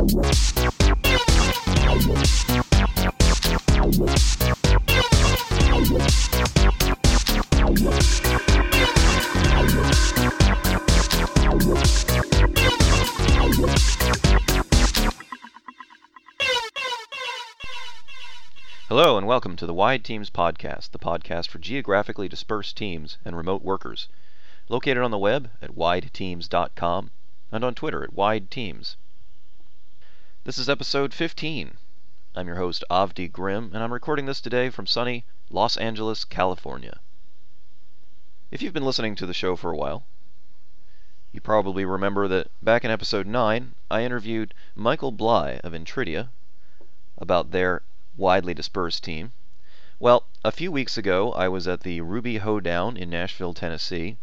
Hello, and welcome to the Wide Teams Podcast, the podcast for geographically dispersed teams and remote workers. Located on the web at wideteams.com and on Twitter at wideteams. This is episode 15. I'm your host, Avdi Grimm, and I'm recording this today from sunny Los Angeles, California. If you've been listening to the show for a while, you probably remember that back in episode 9, I interviewed Michael Bleigh of Intridea about their widely dispersed team. Well, a few weeks ago, I was at the Ruby Hoedown in Nashville, Tennessee,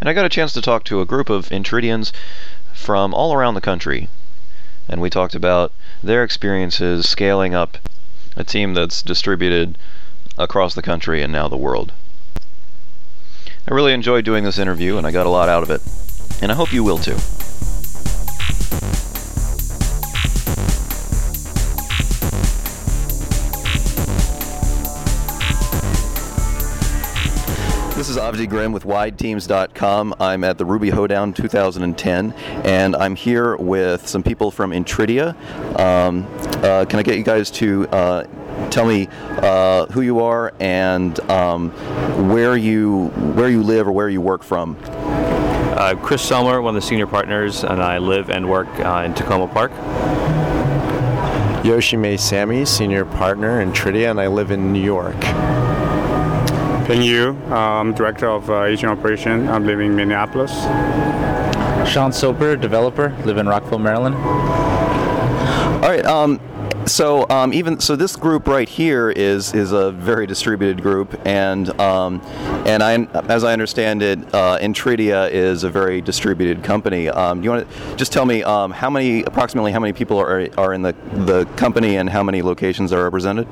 and I got a chance to talk to a group of Intrideans from all around the country. And we talked about their experiences scaling up a team that's distributed across the country and now the world. I really enjoyed doing this interview, and I got a lot out of it. And I hope you will too. This is Avdi Grimm with WideTeams.com. I'm at the Ruby Hoedown 2010, and I'm here with some people from Intridea. Um, uh, can I get you guys to uh, tell me uh, who you are and um, where you where you live or where you work from? Uh, Chris Selmer, one of the senior partners, and I live and work uh, in Takoma Park. Yoshi Maisami, senior partner Intridea, and I live in New York. Peng Yu, um, director of uh, Asian operation. I'm living in Minneapolis. Sean Soper, developer, live in Rockville, Maryland. All right. Um, so um, even so, this group right here is is a very distributed group, and um, and I, as I understand it, uh, Intridea is a very distributed company. Um, you want to just tell me um, how many, approximately, how many people are are in the the company, and how many locations are represented?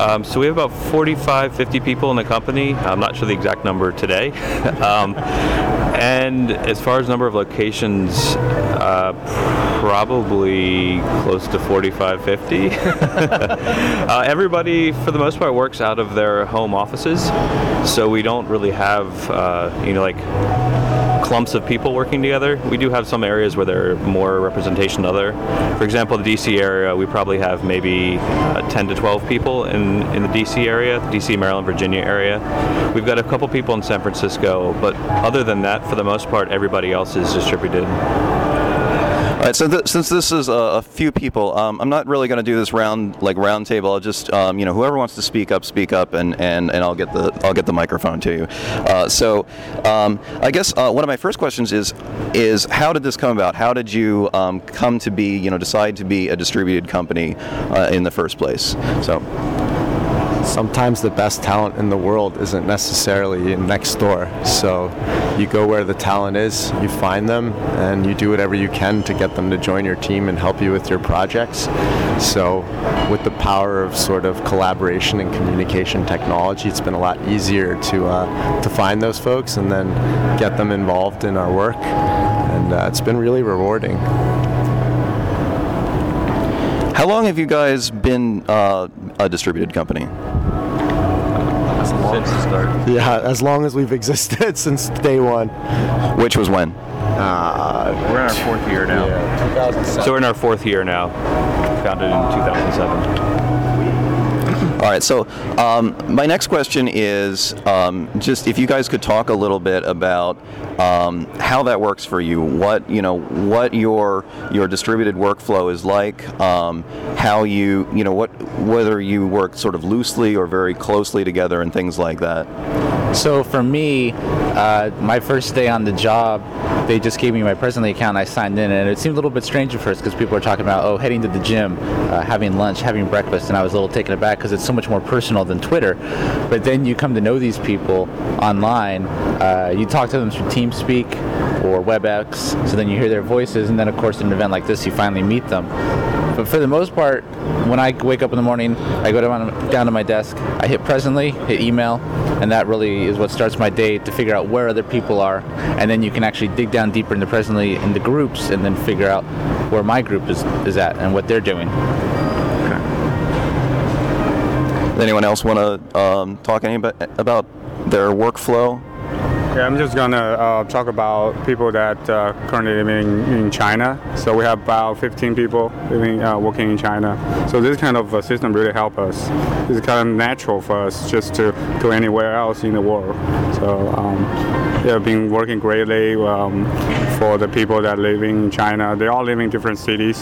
Um, so we have about 45, 50 people in the company. I'm not sure the exact number today. um, and as far as number of locations, uh, probably close to 45, 50. uh, everybody, for the most part, works out of their home offices. So we don't really have, uh, you know, like clumps of people working together. We do have some areas where there are more representation than other. For example, the DC area, we probably have maybe uh, 10 to 12 people in, in the DC area, the DC, Maryland, Virginia area. We've got a couple people in San Francisco, but other than that, for the most part, everybody else is distributed. All right. So th- since this is a, a few people, um, I'm not really going to do this round like round table. I'll just um, you know whoever wants to speak up, speak up, and, and, and I'll get the I'll get the microphone to you. Uh, so um, I guess uh, one of my first questions is is how did this come about? How did you um, come to be you know decide to be a distributed company uh, in the first place? So sometimes the best talent in the world isn't necessarily next door. So you go where the talent is, you find them, and you do whatever you can to get them to join your team and help you with your projects. So with the power of sort of collaboration and communication technology, it's been a lot easier to uh, to find those folks and then get them involved in our work, and uh, it's been really rewarding. How long have you guys been uh, a distributed company? Since the start. Yeah, as long as we've existed since day one. Which was when? Uh, We're in our fourth year now. yeah, So we're in our fourth year now, founded in 2007. All right. So um, my next question is um, just if you guys could talk a little bit about um, how that works for you. What you know, what your your distributed workflow is like. Um, how you you know what whether you work sort of loosely or very closely together and things like that. So for me, uh, my first day on the job, they just gave me my Presently account. and I signed in, and it seemed a little bit strange at first because people were talking about oh heading to the gym, uh, having lunch, having breakfast, and I was a little taken aback because it's so much more personal than Twitter. But then you come to know these people online. Uh, you talk to them through TeamSpeak or WebEx, so then you hear their voices, and then of course in an event like this, you finally meet them. But for the most part, when I wake up in the morning, I go down, down to my desk, I hit presently, hit email, and that really is what starts my day to figure out where other people are, and then you can actually dig down deeper into presently in the groups, and then figure out where my group is, is at and what they're doing. Does anyone else want to um, talk any about, about their workflow? Yeah, I'm just gonna uh, talk about people that uh, currently living in China. So we have about 15 people living, uh, working in China. So this kind of uh, system really help us. It's kind of natural for us just to go anywhere else in the world. So um, yeah, been working greatly um, for the people that live in China. They all live in different cities.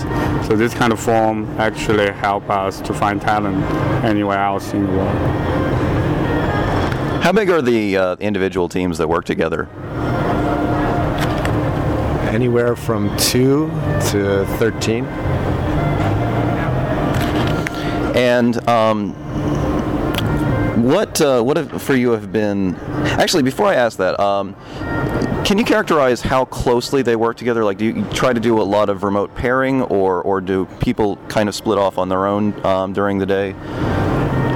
So this kind of form actually help us to find talent anywhere else in the world. How big are the uh, individual teams that work together? Anywhere from two to 13. And um, what uh, what have, for you have been? Actually, before I ask that, um, can you characterize how closely they work together? Like, do you try to do a lot of remote pairing, or or do people kind of split off on their own um, during the day?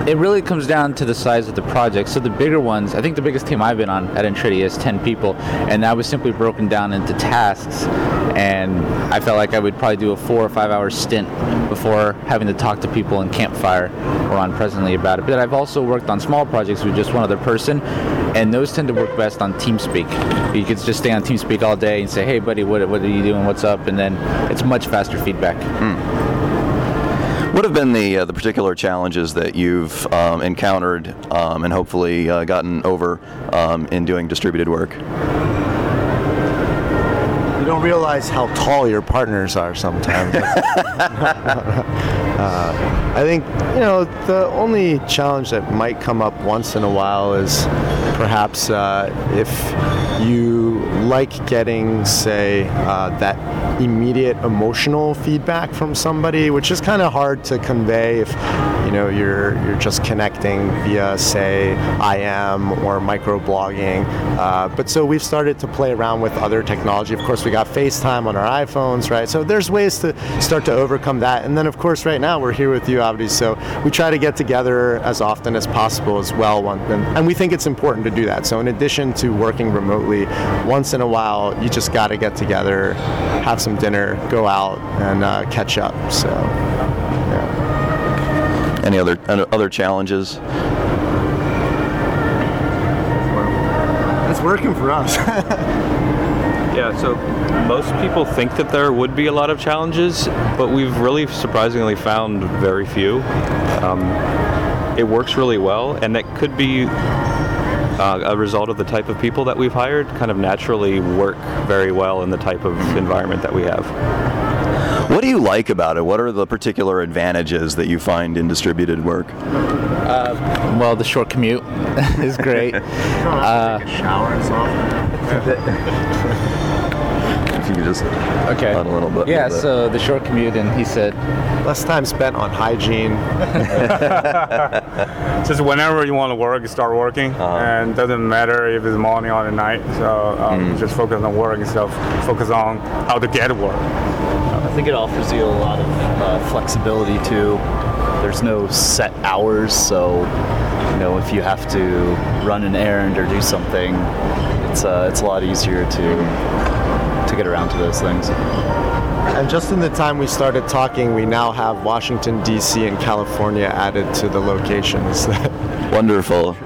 It really comes down to the size of the project. So the bigger ones, I think the biggest team I've been on at Intridea is 10 people, and that was simply broken down into tasks. And I felt like I would probably do a four or five hour stint before having to talk to people in Campfire or on Presently about it. But I've also worked on small projects with just one other person, and those tend to work best on TeamSpeak. You could just stay on TeamSpeak all day and say, "Hey, buddy, what, what are you doing? What's up?" And then it's much faster feedback. Hmm. What have been the uh, the particular challenges that you've um, encountered um, and hopefully uh, gotten over um, in doing distributed work? You don't realize how tall your partners are sometimes. uh, I think, you know, the only challenge that might come up once in a while is perhaps uh, if you like getting, say, uh, that immediate emotional feedback from somebody, which is kind of hard to convey if you know you're you're just connecting via, say, IM or microblogging. Uh, but so we've started to play around with other technology. Of course, we got FaceTime on our iPhones, right? So there's ways to start to overcome that. And then, of course, right now we're here with you, Avdi. So we try to get together as often as possible as well. And, and we think it's important to do that. So in addition to working remotely, once in a while you just got to get together, have some dinner, go out, and uh, catch up. So. Yeah. Any other other challenges? It's working for us. Yeah, so most people think that there would be a lot of challenges, but we've really surprisingly found very few. Um, it works really well, and that could be uh, a result of the type of people that we've hired kind of naturally work very well in the type of environment that we have. What do you like about it? What are the particular advantages that you find in distributed work? Uh, well, the short commute is great. uh, shower as often. if you could just okay on a little bit. Yeah. So the short commute, and he said less time spent on hygiene. just whenever you want to work, you start working, Uh-huh. and doesn't matter if it's morning or the night. So um, Mm. just focus on work instead of focus on how to get work. I think it offers you a lot of uh, flexibility too. There's no set hours, so you know if you have to run an errand or do something, it's uh, it's a lot easier to to get around to those things. And just in the time we started talking, we now have Washington, D.C. and California added to the locations. Wonderful.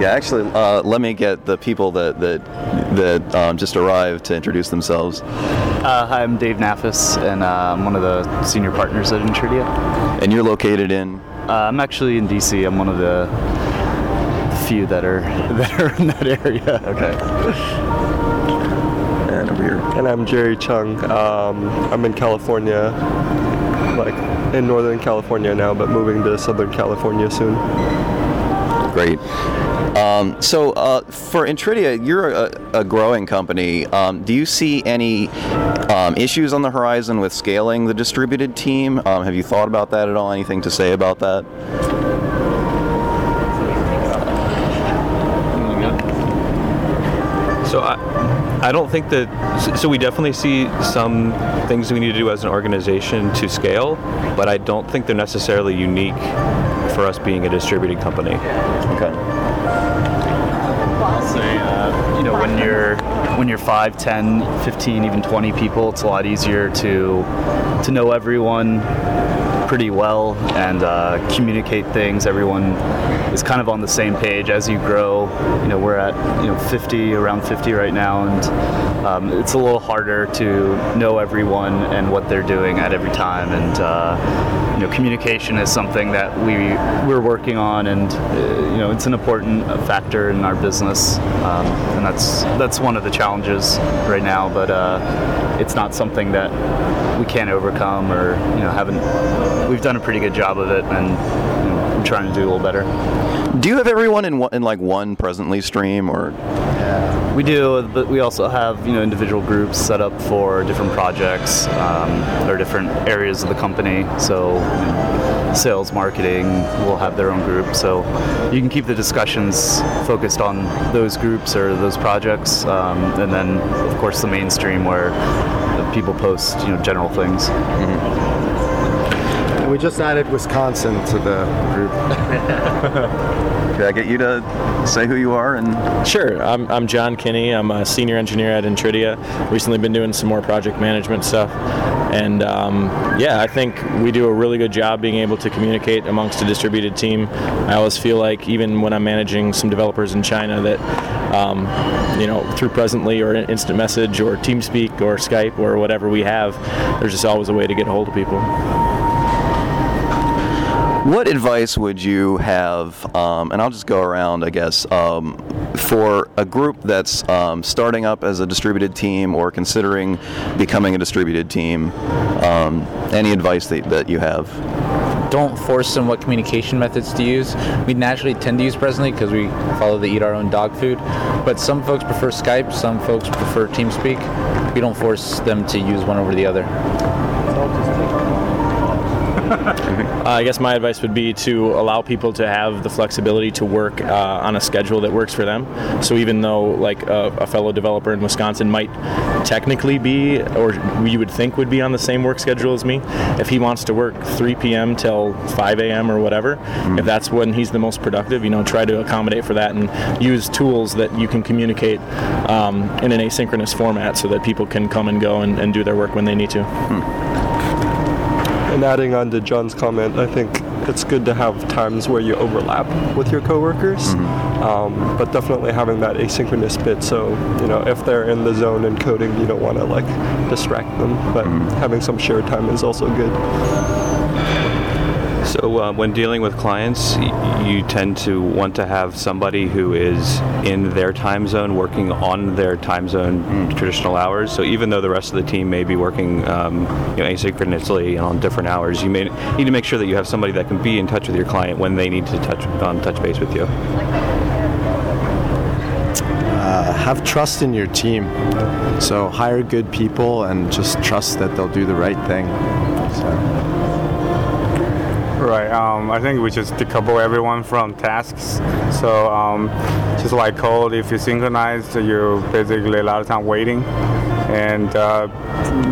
Yeah, actually, uh, let me get the people that that that um, just arrived to introduce themselves. Uh, hi, I'm Dave Naffis, and uh, I'm one of the senior partners at Intridea. And you're located in. Uh, I'm actually in DC. I'm one of the few that are that are in that area. Okay. And over here. And I'm Jerry Cheung. Um, I'm in California, like in Northern California now, but moving to Southern California soon. Great. Um, so uh, for Intridea, you're a, a growing company. Um, do you see any um, issues on the horizon with scaling the distributed team? Um, have you thought about that at all? Anything to say about that? So I, I don't think that. So we definitely see some things we need to do as an organization to scale, but I don't think they're necessarily unique for us being a distributed company. Okay. Say, uh, you know, when you're when you're 5, 10, 15, even 20 people, it's a lot easier to to know everyone, pretty well and uh, communicate things. Everyone is kind of on the same page as you grow. You know, we're at you know 50, around 50 right now, and um, it's a little harder to know everyone and what they're doing at every time. And uh, you know, communication is something that we we're working on, and uh, you know, it's an important factor in our business, um, and that's that's one of the challenges right now. But uh, it's not something that we can't overcome, or you know, haven't. We've done a pretty good job of it, and you know, we're trying to do a little better. Do you have everyone in one, in like one presently stream or? We do, but we also have you know individual groups set up for different projects um, or different areas of the company. So you know, sales, marketing will have their own group. So you can keep the discussions focused on those groups or those projects, um, and then of course the mainstream where people post you know general things. We just added Wisconsin to the group. Could I get you to say who you are and? Sure. I'm, I'm John Kinney. I'm a senior engineer at Intridea. Recently been doing some more project management stuff. And um, yeah, I think we do a really good job being able to communicate amongst a distributed team. I always feel like even when I'm managing some developers in China that, um, you know, through Presently or Instant Message or TeamSpeak or Skype or whatever we have, there's just always a way to get a hold of people. What advice would you have, um, and I'll just go around, I guess, um, for a group that's um, starting up as a distributed team or considering becoming a distributed team? Um, any advice that, that you have? don't force them what communication methods to use. We naturally tend to use Presently because we follow the eat our own dog food. But some folks prefer Skype, some folks prefer TeamSpeak. We don't force them to use one over the other. Uh, I guess my advice would be to allow people to have the flexibility to work uh, on a schedule that works for them. So even though like a, a, fellow developer in Wisconsin might technically be, or you would think would be on the same work schedule as me, if he wants to work 3 p.m. till 5 a.m. or whatever, mm. if that's when he's the most productive, you know, try to accommodate for that and use tools that you can communicate um, in an asynchronous format so that people can come and go and, and do their work when they need to. Mm. And adding on to John's comment, I think it's good to have times where you overlap with your coworkers, mm-hmm. um, but definitely having that asynchronous bit. So you know, if they're in the zone and coding, you don't want to like distract them, but mm-hmm. having some shared time is also good. So uh, when dealing with clients, you tend to want to have somebody who is in their time zone, working on their time zone mm. traditional hours. So even though the rest of the team may be working um, you know, asynchronously and on different hours, you may need to make sure that you have somebody that can be in touch with your client when they need to touch on touch base with you. Uh, have trust in your team. So hire good people and just trust that they'll do the right thing. So. Right. Um, I think we just decouple everyone from tasks. So um, just like code, if you synchronize, you're basically a lot of time waiting, and uh,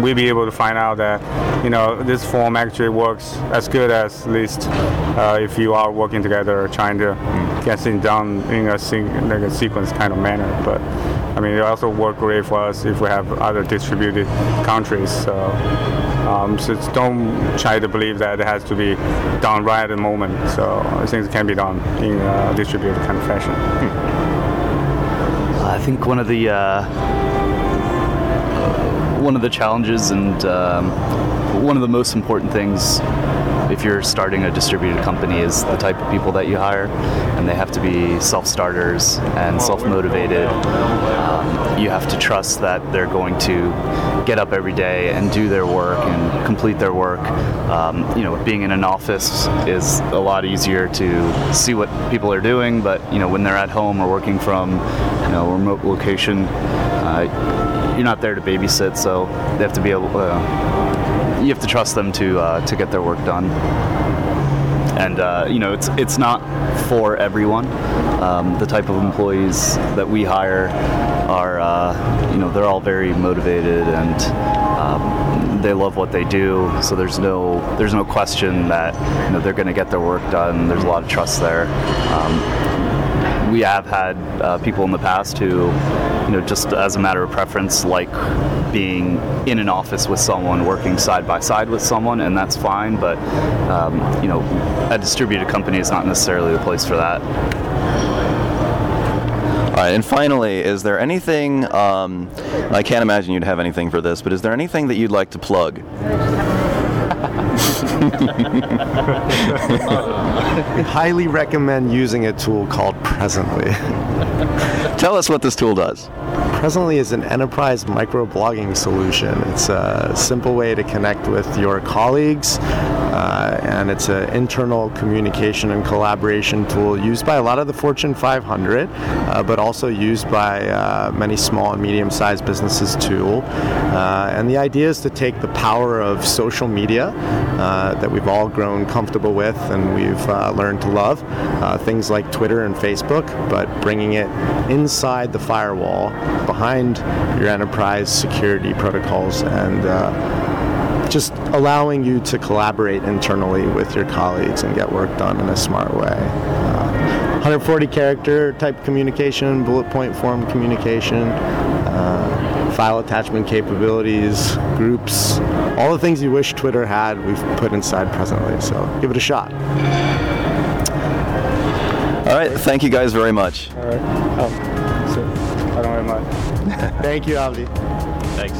we'll be able to find out that you know this form actually works as good as least uh, if you are working together, trying to get things done in a, like a sequence kind of manner. But I mean, it also work great for us if we have other distributed countries. So. Um, so don't try to believe that it has to be done right at the moment. So things can be done in a distributed kind of fashion. I think one of the uh, one of the challenges and um, one of the most important things if you're starting a distributed company is the type of people that you hire and they have to be self-starters and self-motivated um, you have to trust that they're going to get up every day and do their work and complete their work um, you know being in an office is a lot easier to see what people are doing but you know when they're at home or working from you know a remote location uh, you're not there to babysit so they have to be able uh, you have to trust them to uh, to get their work done. And uh, you know, it's it's not for everyone. Um, the type of employees that we hire are, uh, you know, they're all very motivated and um, they love what they do. So there's no there's no question that you know they're going to get their work done. There's a lot of trust there. Um, we have had uh, people in the past who, you know, just as a matter of preference, like being in an office with someone, working side by side with someone, and that's fine. But um, you know, a distributed company is not necessarily the place for that. All right, and finally, is there anything? Um, I can't imagine you'd have anything for this, but is there anything that you'd like to plug? I highly recommend using a tool called Presently. Tell us what this tool does. Presently is an enterprise microblogging solution. It's a simple way to connect with your colleagues, uh, and it's an internal communication and collaboration tool used by a lot of the Fortune 500, uh, but also used by uh, many small and medium-sized businesses too. Uh, and the idea is to take the power of social media uh, that we've all grown comfortable with and we've uh, learned to love, things like Twitter and Facebook, but bringing it inside the firewall behind your enterprise security protocols and uh, just allowing you to collaborate internally with your colleagues and get work done in a smart way. Uh, 140 character type communication, bullet point form communication, uh, file attachment capabilities, groups, all the things you wish Twitter had, we've put inside presently. So give it a shot. All right, thank you guys very much. All right. Oh, so I don't have my. Thank you, Avdi. Thanks.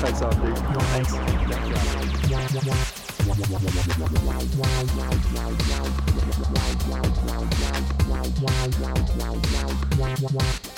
Thanks, Avdi. Thanks.